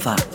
Nova.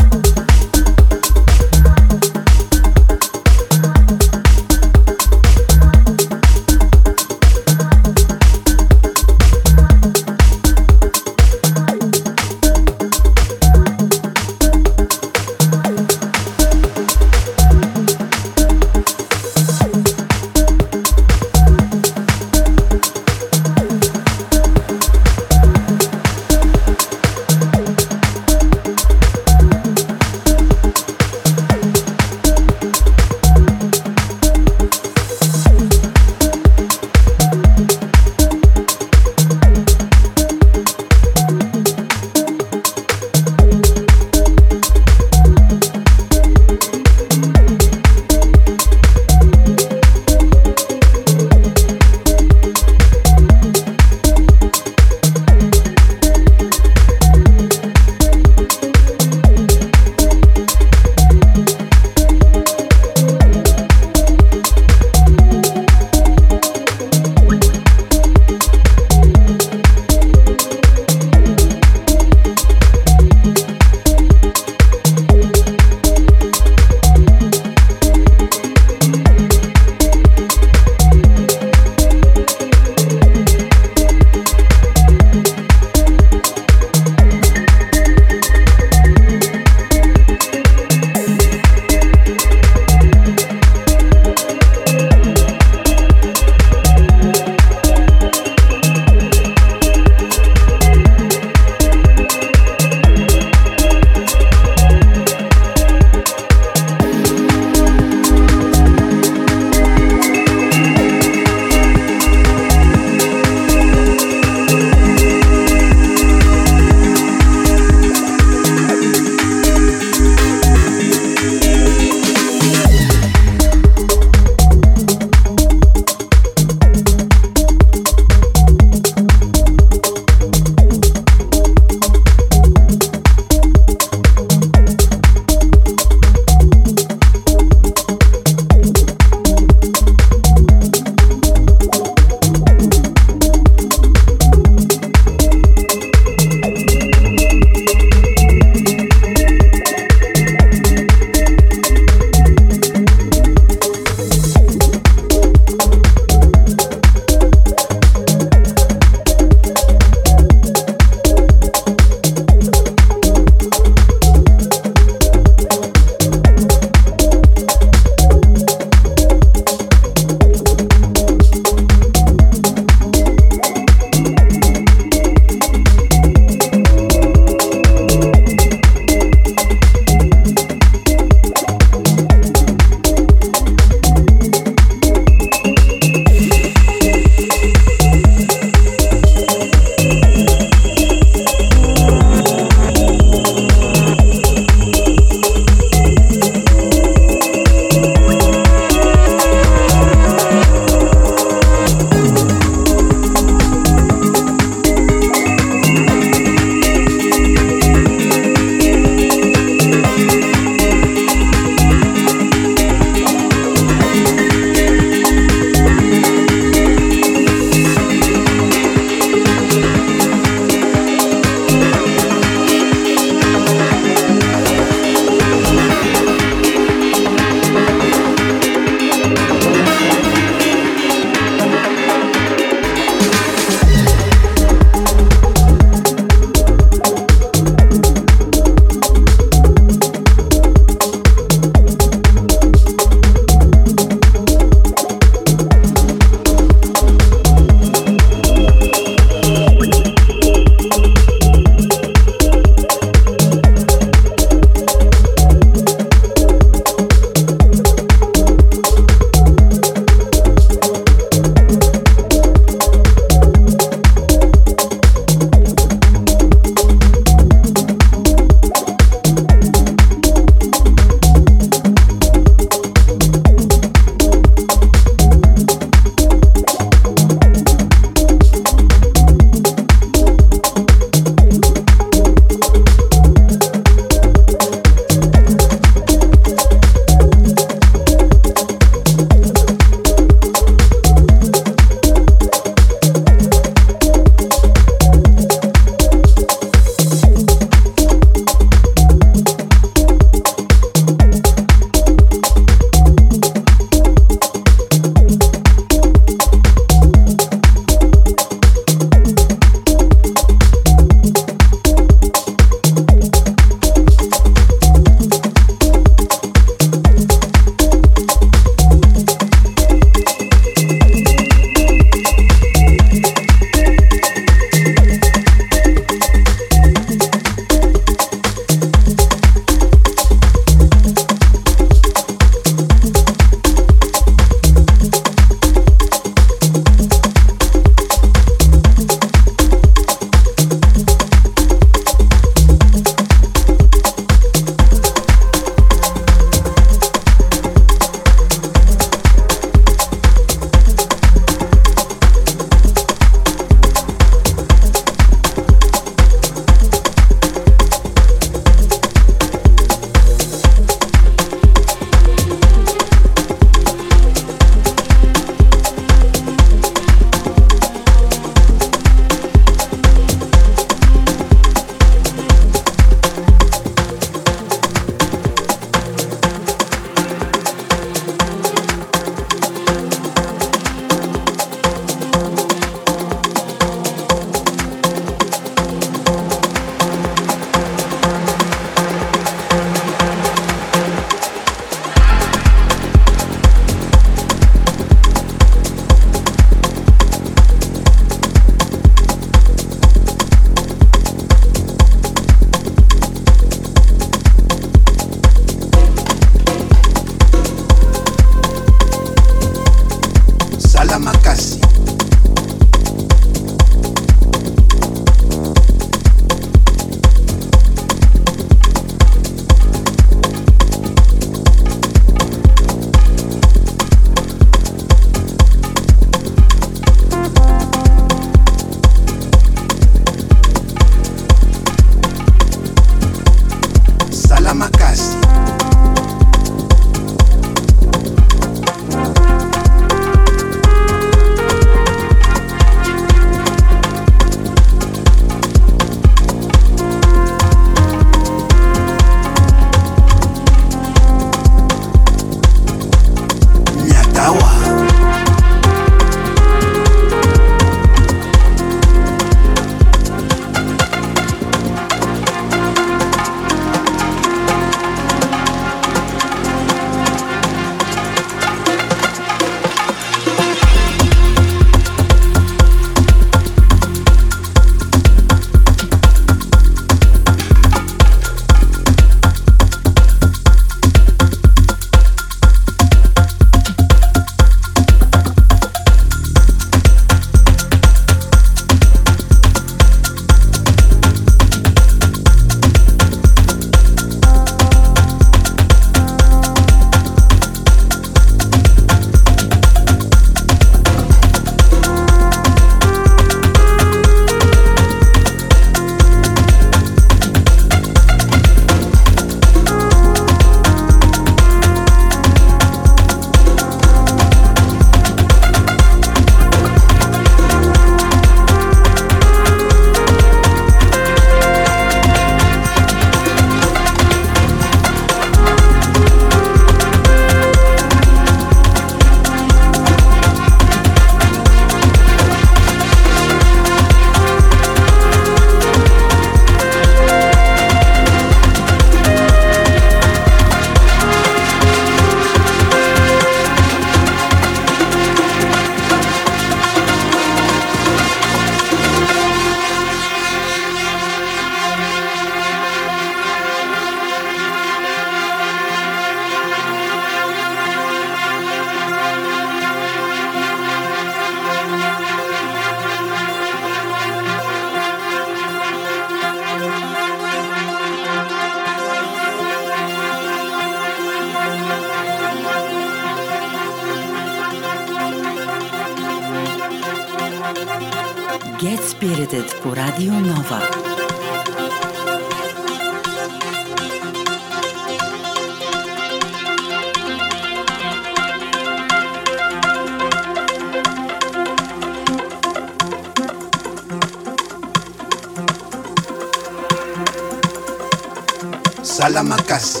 Salamakasi.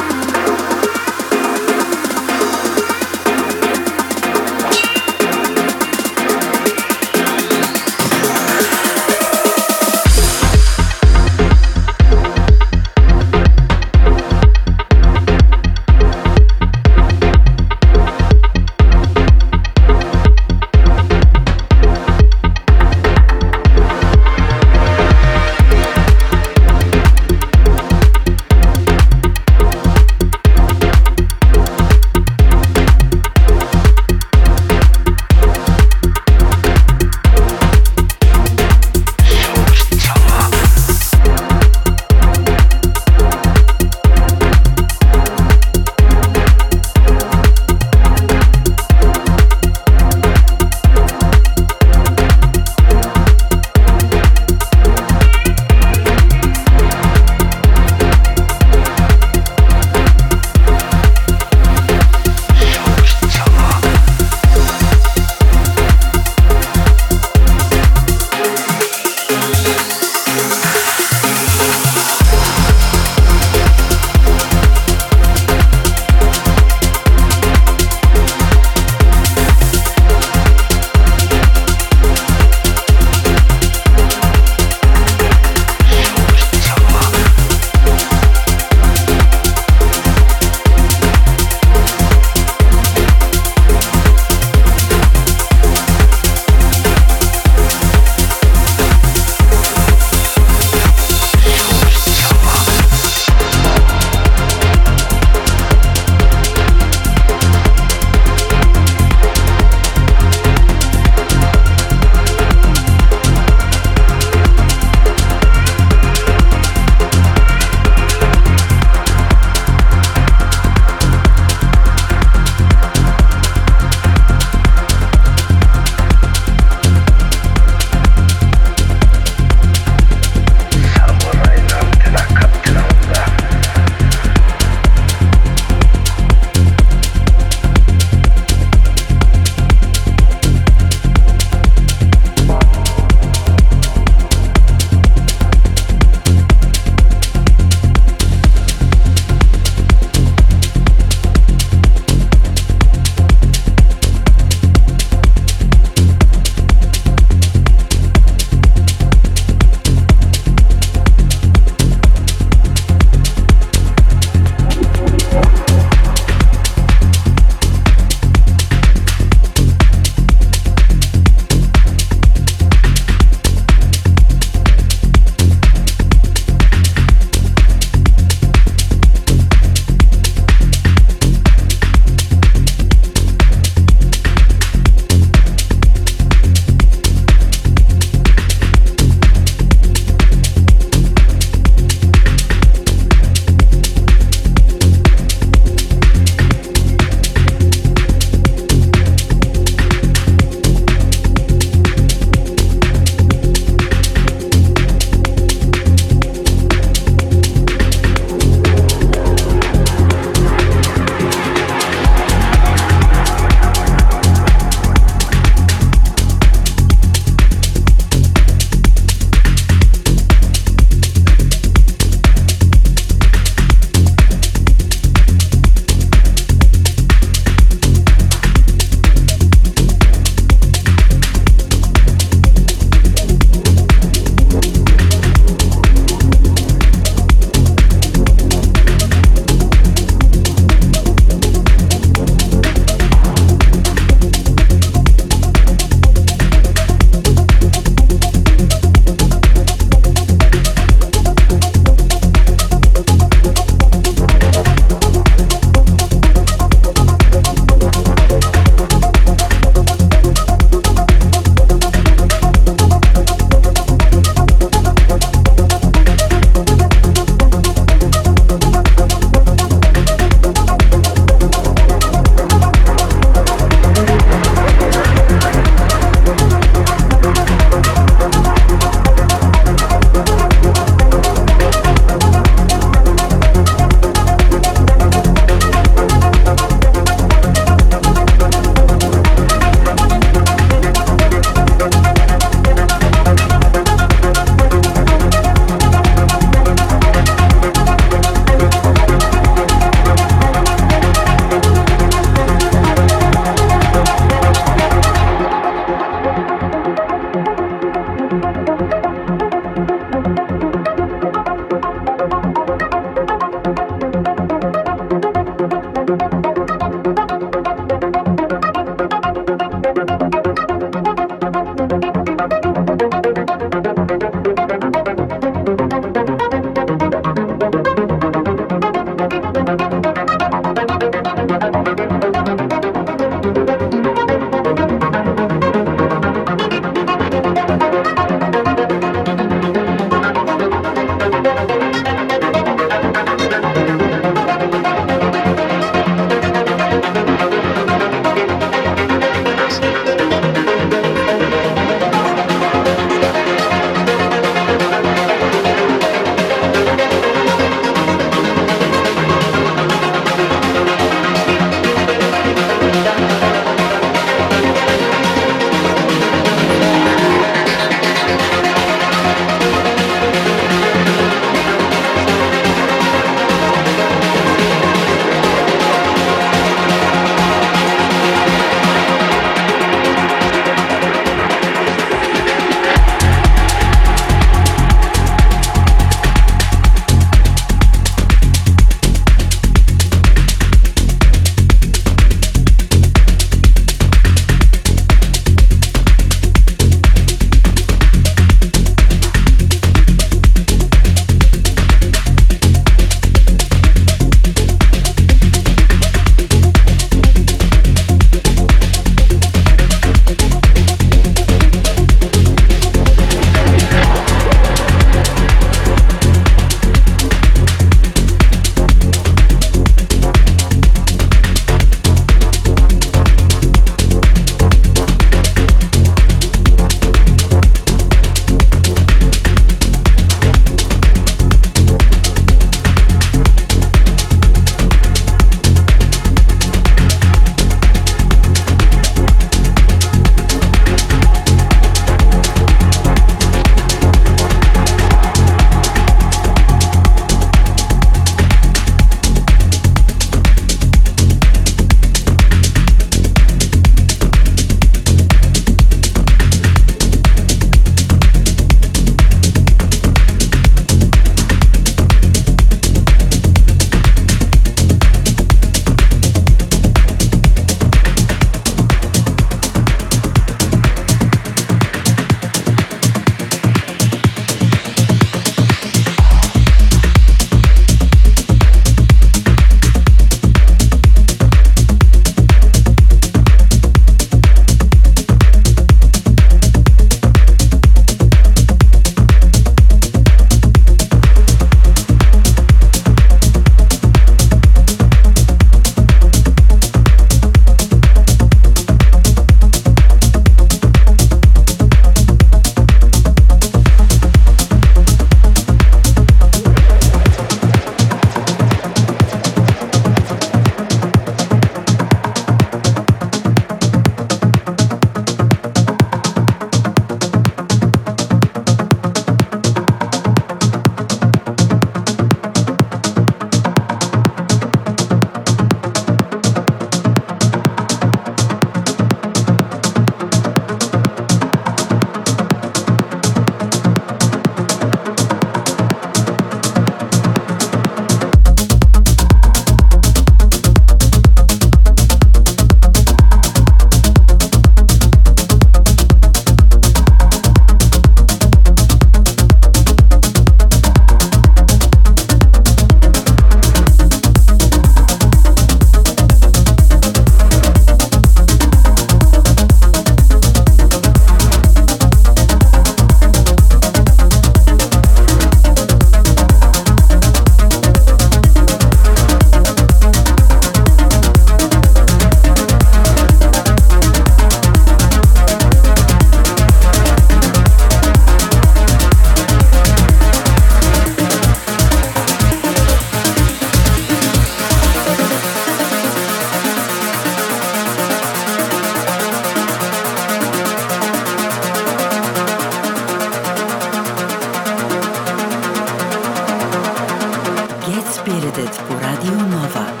Spirited по Радио Нова.